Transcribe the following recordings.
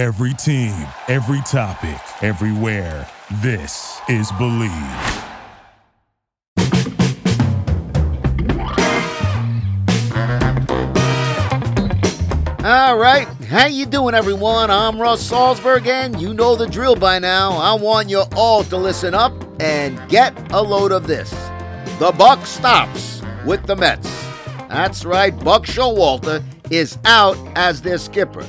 Every team, every topic, everywhere. This is Bleav. All right, how you doing, everyone? I'm Russ Salzberg, and you know the drill by now. I want you all to listen up and get a load of this. The buck stops with the Mets. That's right, Buck Showalter is out as their skipper.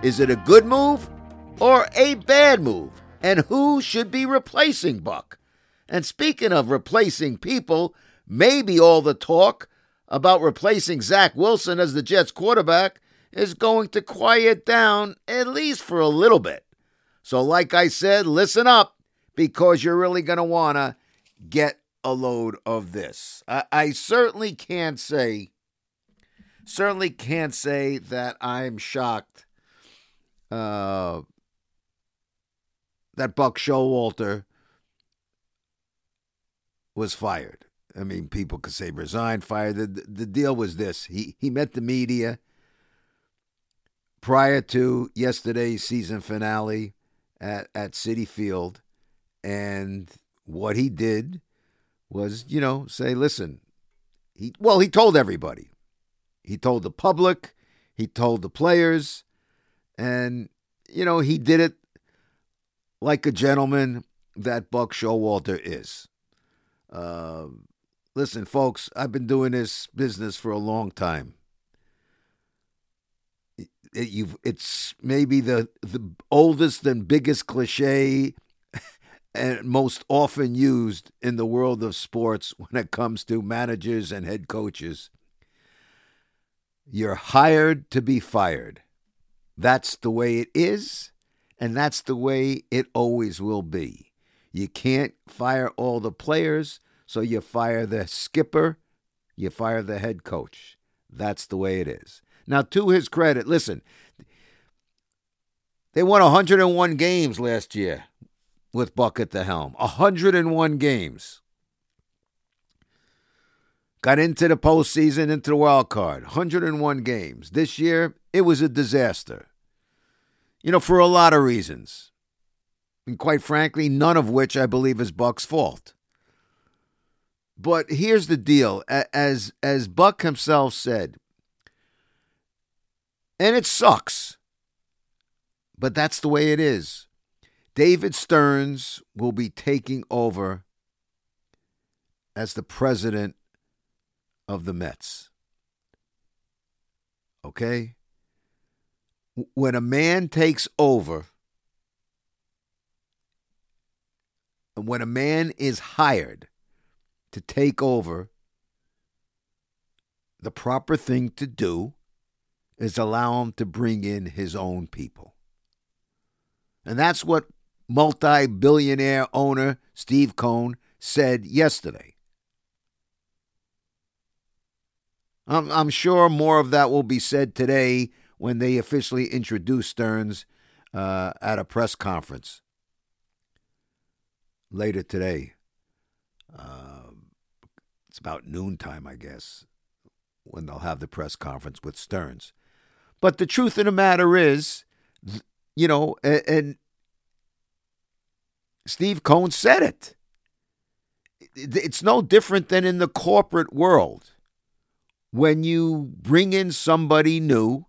Is it a good move or a bad move? And who should be replacing Buck? And speaking of replacing people, maybe all the talk about replacing Zach Wilson as the Jets quarterback is going to quiet down at least for a little bit. So, like I said, listen up because you're really going to want to get a load of this. I, I, certainly can't say, certainly can't say that I'm shocked uh, that Buck Showalter was fired. I mean, people could say resigned, fired. The, the deal was this: he he met the media prior to yesterday's season finale at, at Citi Field. And what he did was, you know, say, listen, he well, he told everybody. He told the public, he told the players, and you know, he did it like a gentleman that Buck Showalter is. Uh, listen, folks, I've been doing this business for a long time it, you've it's maybe the the oldest and biggest cliche and most often used in the world of sports when it comes to managers and head coaches. You're hired to be fired. That's the way it is, and that's the way it always will be. You can't fire all the players, so you fire the skipper, you fire the head coach. That's the way it is. Now, to his credit, listen, they won 101 games last year with Buck at the helm. 101 games. Got into the postseason, into the wild card. 101 games. This year, it was a disaster. You know, for a lot of reasons. And quite frankly, none of which I believe is Buck's fault. But here's the deal. As, as Buck himself said, and it sucks. But that's the way it is. David Stearns will be taking over as the president of the Mets. Okay? When a man takes over, and when a man is hired to take over, the proper thing to do is allow him to bring in his own people. And that's what multi billionaire owner Steve Cohen said yesterday. I'm, I'm, sure more of that will be said today when they officially introduce Stearns uh, at a press conference later today. Uh, it's about noontime, I guess, when they'll have the press conference with Stearns. But the truth of the matter is, you know, and, and Steve Cohen said it. It's no different than in the corporate world. When you bring in somebody new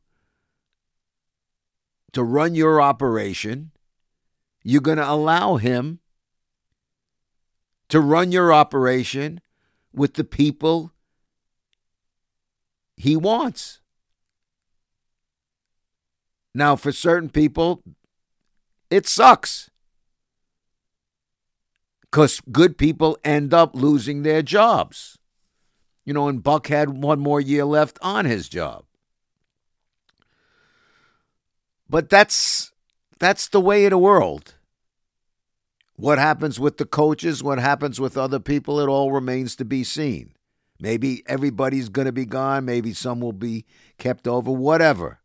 to run your operation, you're going to allow him to run your operation with the people he wants. Now, for certain people, it sucks because good people end up losing their jobs. You know, and Buck had one more year left on his job. But that's that's the way of the world. What happens with the coaches, what happens with other people, it all remains to be seen. Maybe everybody's going to be gone, maybe some will be kept over, whatever.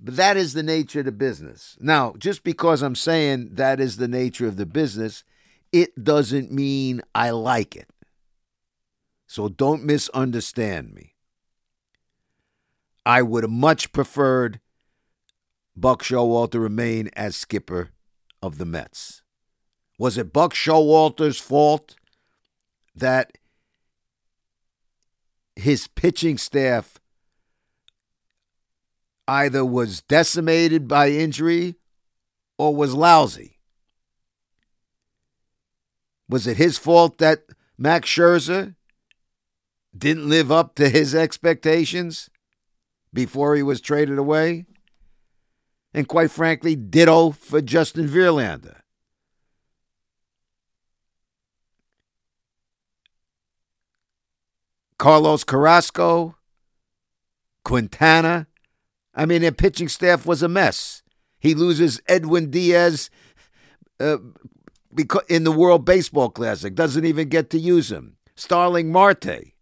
But that is the nature of the business. Now, just because I'm saying that is the nature of the business, it doesn't mean I like it. So don't misunderstand me. I would have much preferred Buck Showalter remain as skipper of the Mets? Was it Buck Showalter's fault that his pitching staff either was decimated by injury or was lousy? Was it his fault that Max Scherzer didn't live up to his expectations before he was traded away? And quite frankly, ditto for Justin Verlander. Carlos Carrasco, Quintana. I mean, their pitching staff was a mess. He loses Edwin Diaz uh, because in the World Baseball Classic, doesn't even get to use him. Starling Marte.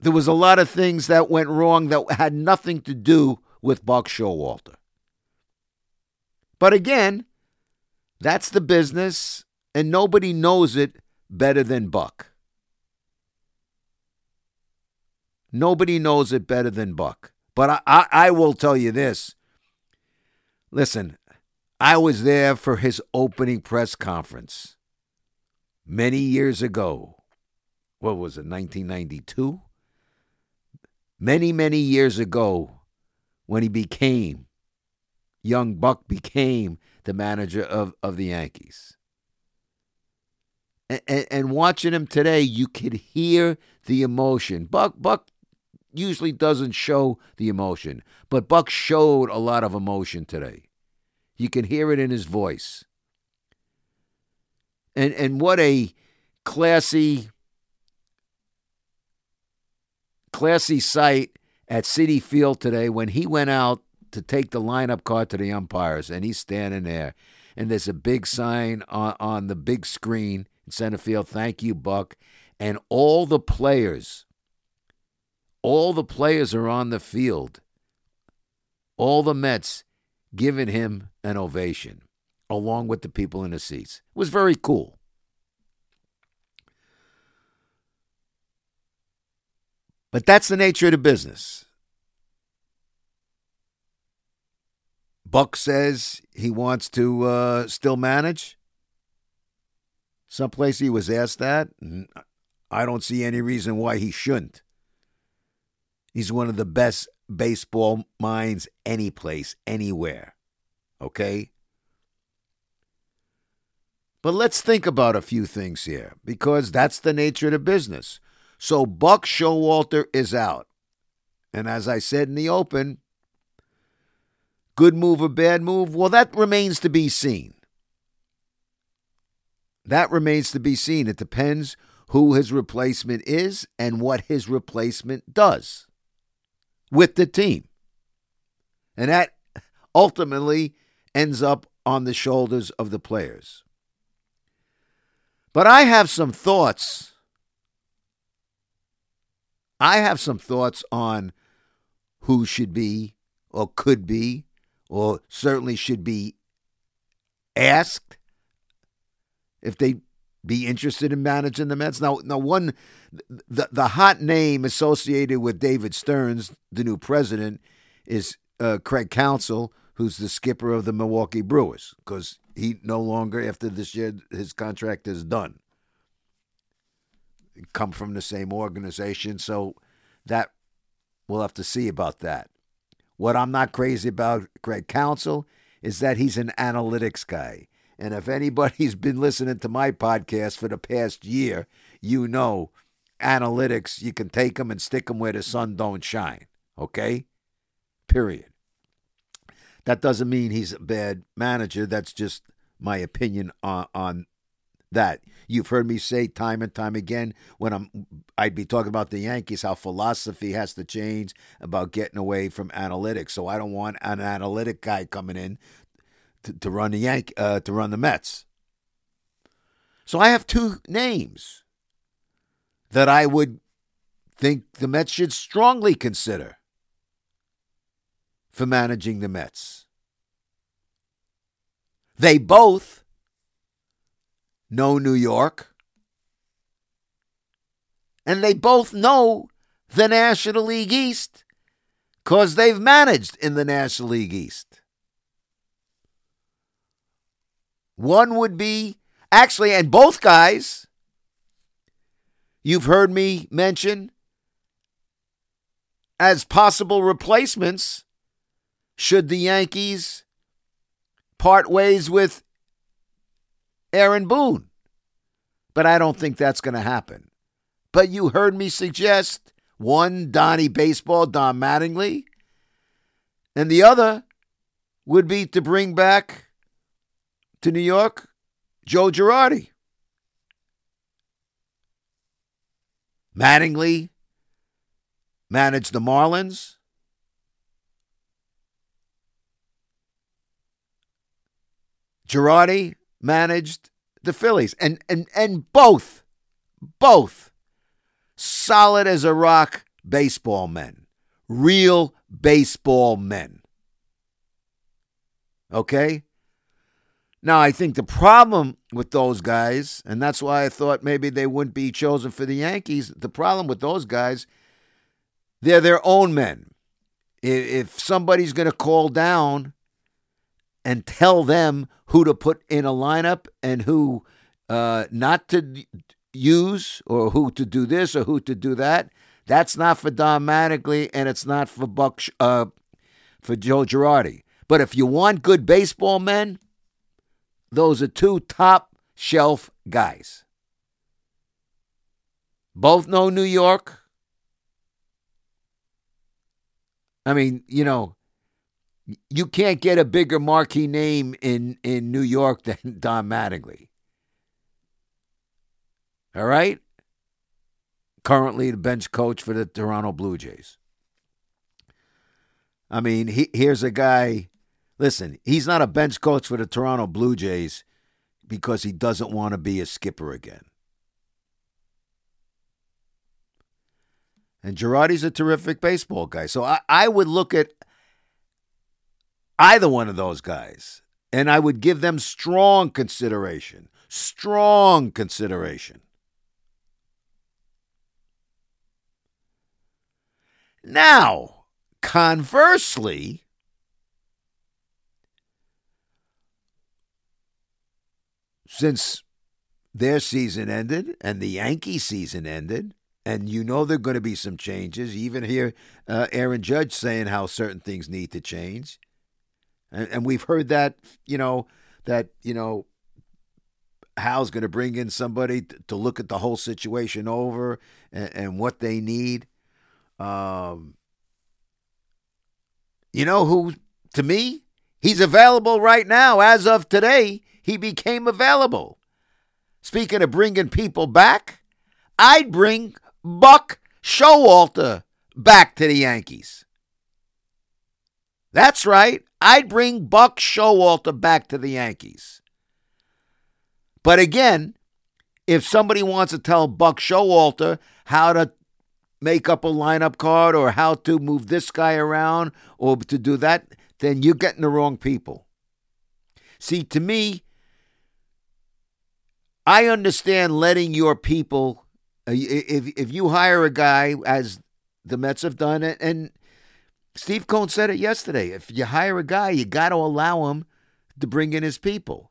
There was a lot of things that went wrong that had nothing to do with Buck Showalter. But again, that's the business, and nobody knows it better than Buck. Nobody knows it better than Buck. But I, I, I, will tell you this. Listen, I was there for his opening press conference many years ago. What was it, 1992? Many, many years ago when he became, young Buck became the manager of, of the Yankees and, and, watching him today, you could hear the emotion. Buck Buck usually doesn't show the emotion, but Buck showed a lot of emotion today. You can hear it in his voice. And and what a classy classy sight at Citi Field today when he went out to take the lineup card to the umpires and he's standing there and there's a big sign on, on the big screen in center field. Thank you, Buck. And all the players, all the players are on the field. All the Mets giving him an ovation, along with the people in the seats. It was very cool. But that's the nature of the business. Buck says he wants to uh, still manage. Someplace he was asked that. I don't see any reason why he shouldn't. He's one of the best baseball minds any place, anywhere. Okay? But let's think about a few things here because that's the nature of the business. So Buck Showalter is out. And as I said in the open, good move or bad move, well, that remains to be seen. That remains to be seen. It depends who his replacement is and what his replacement does with the team. And that ultimately ends up on the shoulders of the players. But I have some thoughts. I have some thoughts on who should be or could be or certainly should be asked if they be interested in managing the Mets. Now, now one the the hot name associated with David Stearns, the new president, is uh, Craig Counsell, who's the skipper of the Milwaukee Brewers, because he no longer after this year his contract is done. Come from the same organization, so that we'll have to see about that. What I'm not crazy about Craig Counsell is that he's an analytics guy. And if anybody's been listening to my podcast for the past year, you know analytics, you can take them and stick them where the sun don't shine. Okay? Period. That doesn't mean he's a bad manager. That's just my opinion on, on that. You've heard me say time and time again when I'm I'd be talking about the Yankees how philosophy has to change about getting away from analytics. So I don't want an analytic guy coming in to, to run the Yank uh, to run the Mets. So I have two names that I would think the Mets should strongly consider for managing the Mets. They both know New York, and they both know the National League East because they've managed in the National League East. One would be actually, and both guys, you've heard me mention as possible replacements should the Yankees part ways with Aaron Boone. But I don't think that's going to happen. But you heard me suggest one, Donnie Baseball, Don Mattingly, and the other would be to bring back to New York Joe Girardi. Mattingly managed the Marlins. Girardi managed the Phillies. And and and both, both solid as a rock baseball men. Real baseball men. Okay? Now, I think the problem with those guys, and that's why I thought maybe they wouldn't be chosen for the Yankees, the problem with those guys, they're their own men. If somebody's going to call down and tell them who to put in a lineup and who uh, not to use or who to do this or who to do that, that's not for Don Mattingly and it's not for Buck uh, for Joe Girardi. But if you want good baseball men, those are two top shelf guys. Both know New York. I mean, you know, you can't get a bigger marquee name in, in New York than Don Mattingly. All right? Currently the bench coach for the Toronto Blue Jays. I mean, he, here's a guy Listen, he's not a bench coach for the Toronto Blue Jays because he doesn't want to be a skipper again. And Girardi's a terrific baseball guy. So I, I would look at either one of those guys and I would give them strong consideration. Strong consideration. Now, conversely, since their season ended and the Yankee season ended, and you know there are going to be some changes. Even hear uh, Aaron Judge saying how certain things need to change, and, and we've heard that you know that you know Hal's going to bring in somebody to, to look at the whole situation over and, and what they need. Um, you know who? To me, he's available right now as of today he became available. Speaking of bringing people back, I'd bring Buck Showalter back to the Yankees. That's right. I'd bring Buck Showalter back to the Yankees. But again, if somebody wants to tell Buck Showalter how to make up a lineup card or how to move this guy around or to do that, then you're getting the wrong people. See, to me, I understand letting your people, uh, if if you hire a guy as the Mets have done and Steve Cohen said it yesterday. If you hire a guy, you got to allow him to bring in his people.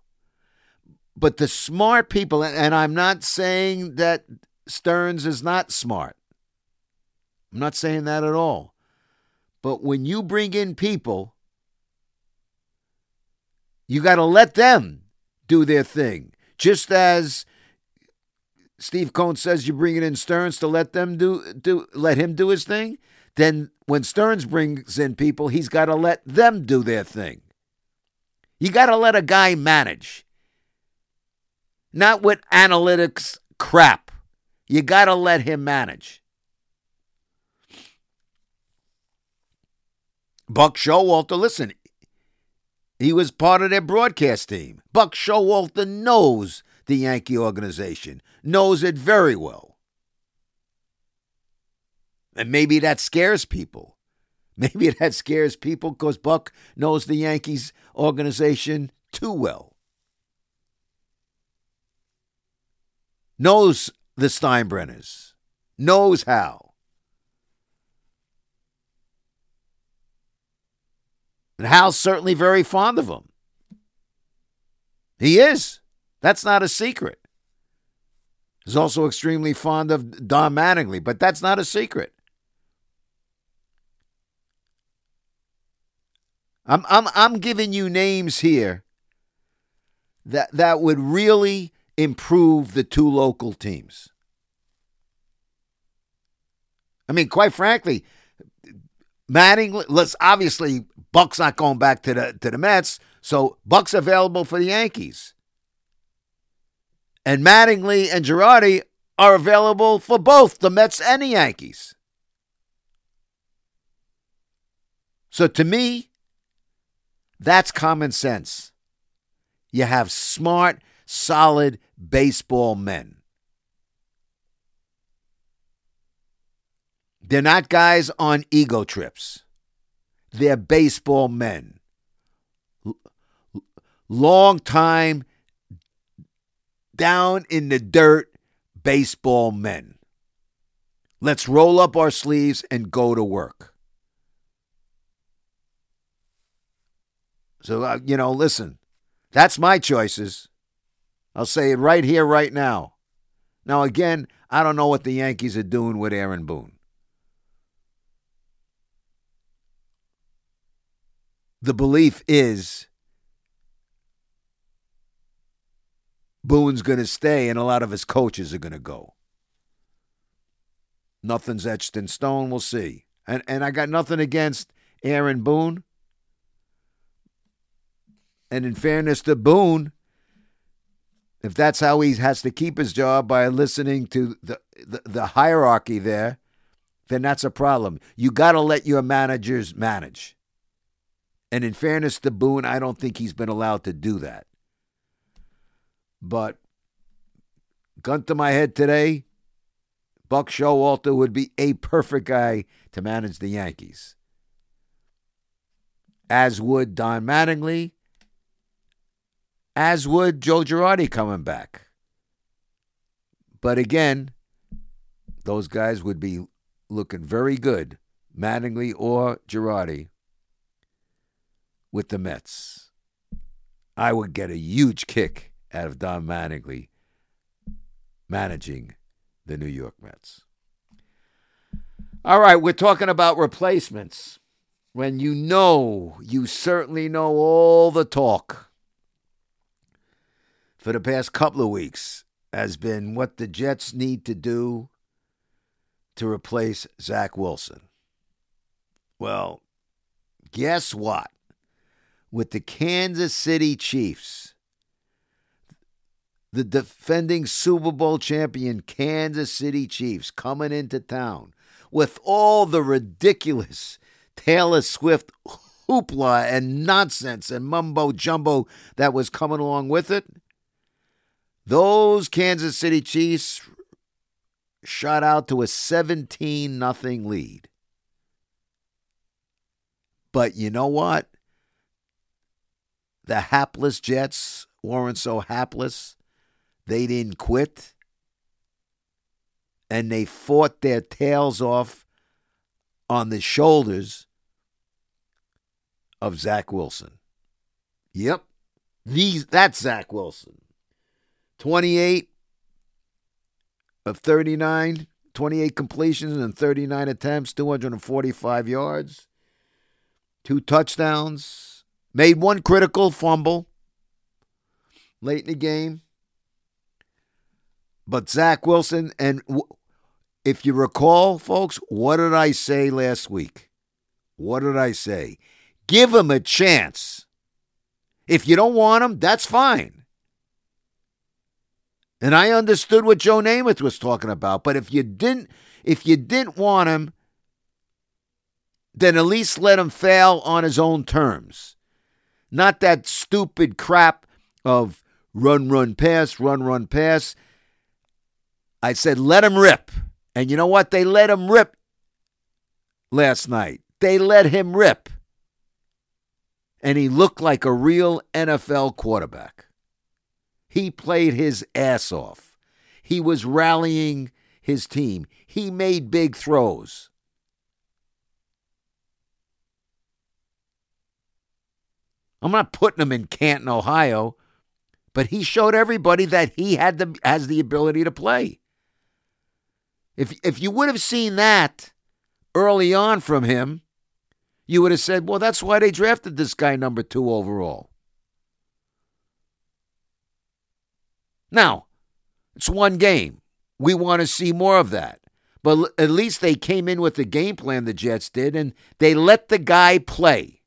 But the smart people, and I'm not saying that Stearns is not smart. I'm not saying that at all. But when you bring in people, you got to let them do their thing. Just as Steve Cohen says you're bringing in Stearns to let them do do let him do his thing, then when Stearns brings in people, he's got to let them do their thing. You got to let a guy manage. Not with analytics crap. You got to let him manage. Buck Showalter, listen, he was part of their broadcast team. Buck Showalter knows the Yankee organization, knows it very well. And maybe that scares people. Maybe that scares people because Buck knows the Yankees organization too well. Knows the Steinbrenners, knows how. And Hal's certainly very fond of him. He is. That's not a secret. He's also extremely fond of Don Mattingly, but that's not a secret. I'm I'm I'm giving you names here that that would really improve the two local teams. I mean, quite frankly, Mattingly. Let's obviously Buck's not going back to the to the Mets, so Buck's available for the Yankees. And Mattingly and Girardi are available for both the Mets and the Yankees. So to me, that's common sense. You have smart, solid baseball men. They're not guys on ego trips. They're baseball men. Long time down in the dirt baseball men. Let's roll up our sleeves and go to work. So, uh, you know, listen, that's my choices. I'll say it right here, right now. Now, again, I don't know what the Yankees are doing with Aaron Boone. The belief is Boone's going to stay and a lot of his coaches are going to go. Nothing's etched in stone. We'll see. And, and I got nothing against Aaron Boone. And in fairness to Boone, if that's how he has to keep his job by listening to the, the, the hierarchy there, then that's a problem. You got to let your managers manage. And in fairness to Boone, I don't think he's been allowed to do that. But gun to my head today, Buck Showalter would be a perfect guy to manage the Yankees. As would Don Mattingly, as would Joe Girardi coming back. But again, those guys would be looking very good, Mattingly or Girardi, with the Mets. I would get a huge kick out of Don Mattingly managing the New York Mets. All right, we're talking about replacements. When you know, you certainly know all the talk for the past couple of weeks has been what the Jets need to do to replace Zach Wilson. Well, guess what? With the Kansas City Chiefs the defending Super Bowl champion Kansas City Chiefs coming into town with all the ridiculous Taylor Swift hoopla and nonsense and mumbo jumbo that was coming along with it. Those Kansas City Chiefs shot out to a 17 nothing lead. But you know what? The hapless Jets weren't so hapless they didn't quit. And they fought their tails off on the shoulders of Zach Wilson. Yep. These that's Zach Wilson. 28 of 39, 28 completions and 39 attempts, 245 yards, two touchdowns, made one critical fumble late in the game. But Zach Wilson, and if you recall, folks, what did I say last week? What did I say? Give him a chance. If you don't want him, that's fine. And I understood what Joe Namath was talking about, but if you didn't if you didn't want him, then at least let him fail on his own terms. Not that stupid crap of run, run, pass, run, run, pass. I said, let him rip. And you know what? They let him rip last night. They let him rip. And he looked like a real NFL quarterback. He played his ass off. He was rallying his team. He made big throws. I'm not putting him in Canton, Ohio, but he showed everybody that he had the has the ability to play. If if you would have seen that early on from him, you would have said, "Well, that's why they drafted this guy number 2 overall." Now, it's one game. We want to see more of that. But at least they came in with the game plan, the Jets did, and they let the guy play.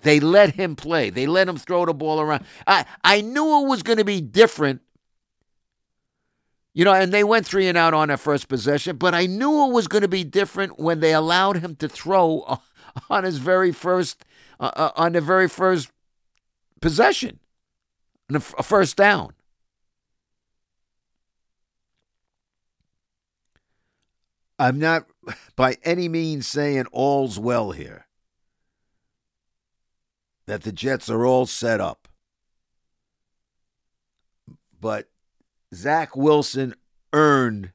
They let him play. They let him throw the ball around. I, I knew it was going to be different. You know, and they went three and out on their first possession, but I knew it was going to be different when they allowed him to throw on his very first, uh, uh on the very first possession, a first down. I'm not by any means saying all's well here, that the Jets are all set up. But Zach Wilson earned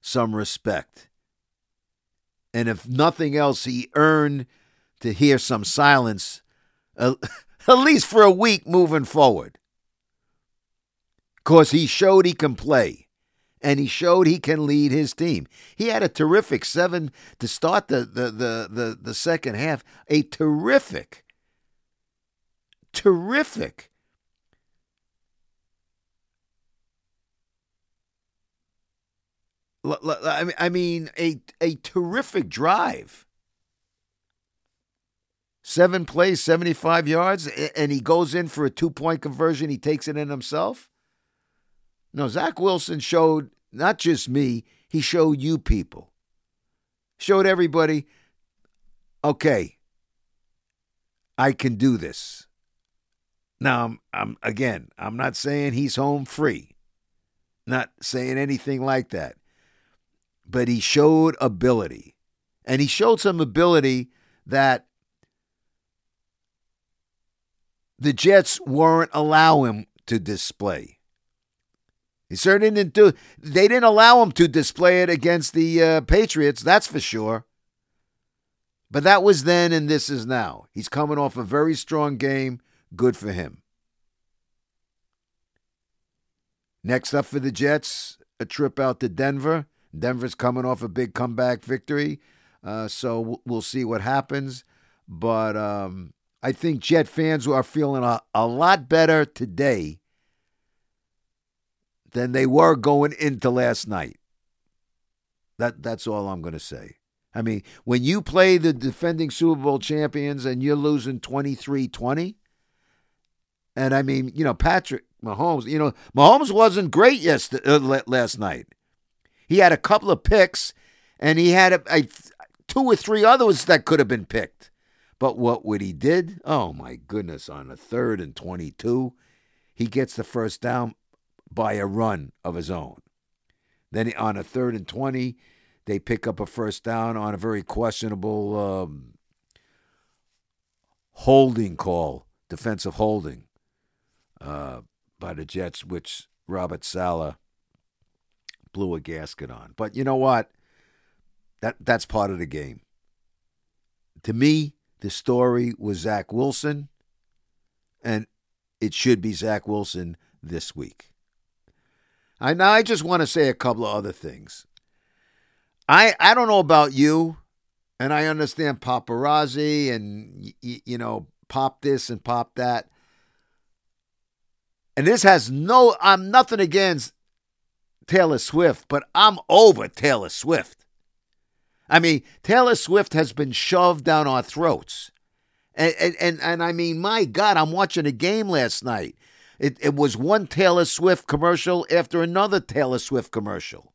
some respect. And if nothing else, he earned to hear some silence, uh, at least for a week moving forward. Because he showed he can play and he showed he can lead his team. He had a terrific seven to start the the the the, the second half. A terrific, terrific. I mean, a a terrific drive. Seven plays, 75 yards, and he goes in for a two point conversion. He takes it in himself. No, Zach Wilson showed not just me, he showed you people. Showed everybody, okay, I can do this. Now, I'm, I'm again, I'm not saying he's home free. Not saying anything like that. But he showed ability. And he showed some ability that the Jets weren't allowing him to display. He certainly didn't do. They didn't allow him to display it against the uh, Patriots. That's for sure. But that was then, and this is now. He's coming off a very strong game. Good for him. Next up for the Jets, a trip out to Denver. Denver's coming off a big comeback victory, uh, so we'll see what happens. But um, I think Jet fans are feeling a, a lot better today than they were going into last night. That that's all I'm going to say. I mean, when you play the defending Super Bowl champions and you're losing 23-20, and I mean, you know, Patrick Mahomes, you know, Mahomes wasn't great yesterday, uh, last night. He had a couple of picks and he had a, a, two or three others that could have been picked. But what would he did? Oh my goodness, on a third and 22, he gets the first down by a run of his own. Then on a third and 20, they pick up a first down on a very questionable um, holding call, defensive holding uh, by the Jets, which Robert Saleh blew a gasket on. But you know what? That that's part of the game. To me, the story was Zach Wilson, and it should be Zach Wilson this week. I now I just want to say a couple of other things. I I don't know about you, and I understand paparazzi and y- you know pop this and pop that. And this has no I'm nothing against Taylor Swift, but I'm over Taylor Swift. I mean, Taylor Swift has been shoved down our throats. And, and, and, and I mean, my God, I'm watching a game last night. It, it was one Taylor Swift commercial after another Taylor Swift commercial.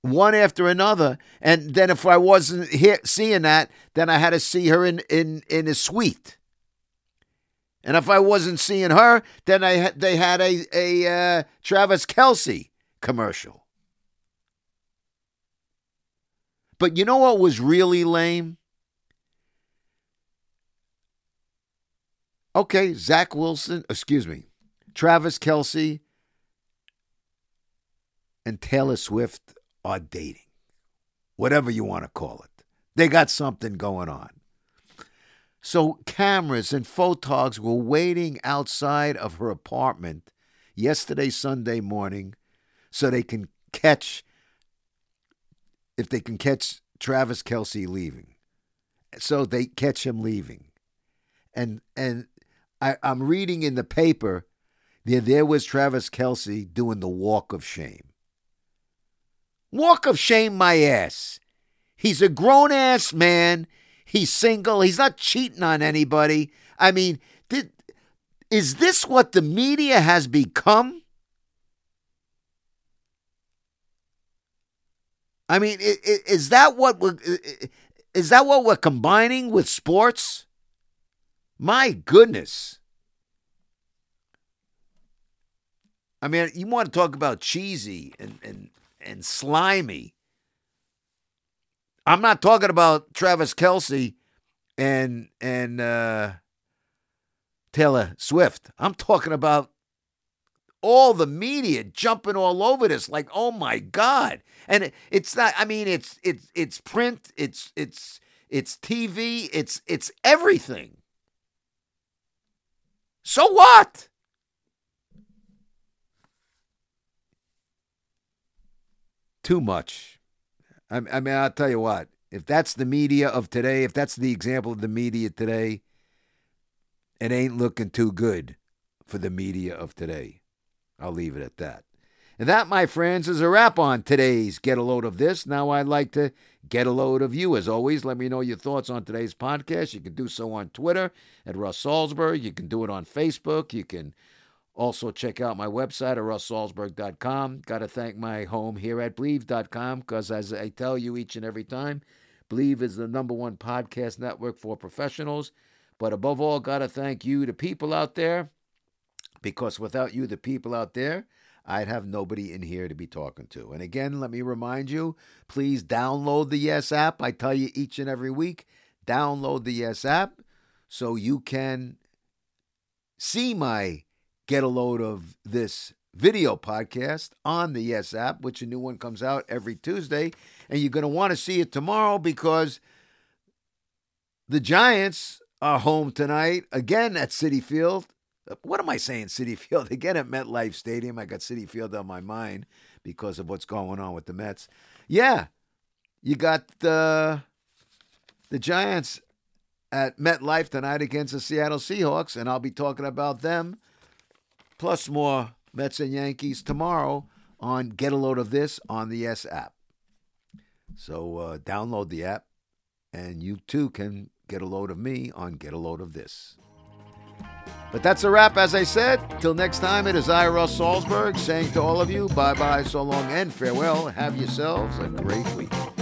One after another. And then if I wasn't here seeing that, then I had to see her in, in, in a suite. And if I wasn't seeing her, then I they had a, a uh, Travis Kelce commercial. But you know what was really lame? Okay, Zach Wilson, excuse me, Travis Kelce and Taylor Swift are dating, whatever you want to call it. They got something going on. So cameras and photogs were waiting outside of her apartment yesterday, Sunday morning, so they can catch if they can catch Travis Kelce leaving. So they catch him leaving. And and I, I'm reading in the paper there there was Travis Kelce doing the walk of shame. Walk of shame my ass. He's a grown ass man. He's single. He's not cheating on anybody. I mean, did, is this what the media has become? I mean, is that what we're, is that what we're combining with sports? My goodness. I mean, you want to talk about cheesy and, and, and slimy. I'm not talking about Travis Kelce and and uh, Taylor Swift. I'm talking about all the media jumping all over this like oh my god and it's not i mean it's it's it's print it's it's it's tv it's it's everything so what too much I, I mean, I'll tell you what. If that's the media of today, if that's the example of the media today, it ain't looking too good for the media of today. I'll leave it at that. And that, my friends, is a wrap on today's Get a Load of This. Now I'd like to get a load of you. As always, let me know your thoughts on today's podcast. You can do so on Twitter at Russ Salzberg. You can do it on Facebook. You can also, check out my website at russsalzberg.com. Got to thank my home here at Bleav.com because, as I tell you each and every time, Bleav is the number one podcast network for professionals. But above all, got to thank you, the people out there, because without you, the people out there, I'd have nobody in here to be talking to. And again, let me remind you please download the Yes app. I tell you each and every week, download the Yes app so you can see my get a load of this video podcast on the Yes app, which a new one comes out every Tuesday. And you're going to want to see it tomorrow because the Giants are home tonight again at Citi Field. What am I saying, Citi Field? Again at MetLife Stadium. I got Citi Field on my mind because of what's going on with the Mets. Yeah, you got the the Giants at MetLife tonight against the Seattle Seahawks, and I'll be talking about them plus more Mets and Yankees tomorrow on Get a Load of This on the S app. So uh, download the app, and you too can get a load of me on Get a Load of This. But that's a wrap, as I said. Till next time, it is I, Russ Salzberg, saying to all of you, bye bye, so long, and farewell. Have yourselves a great week.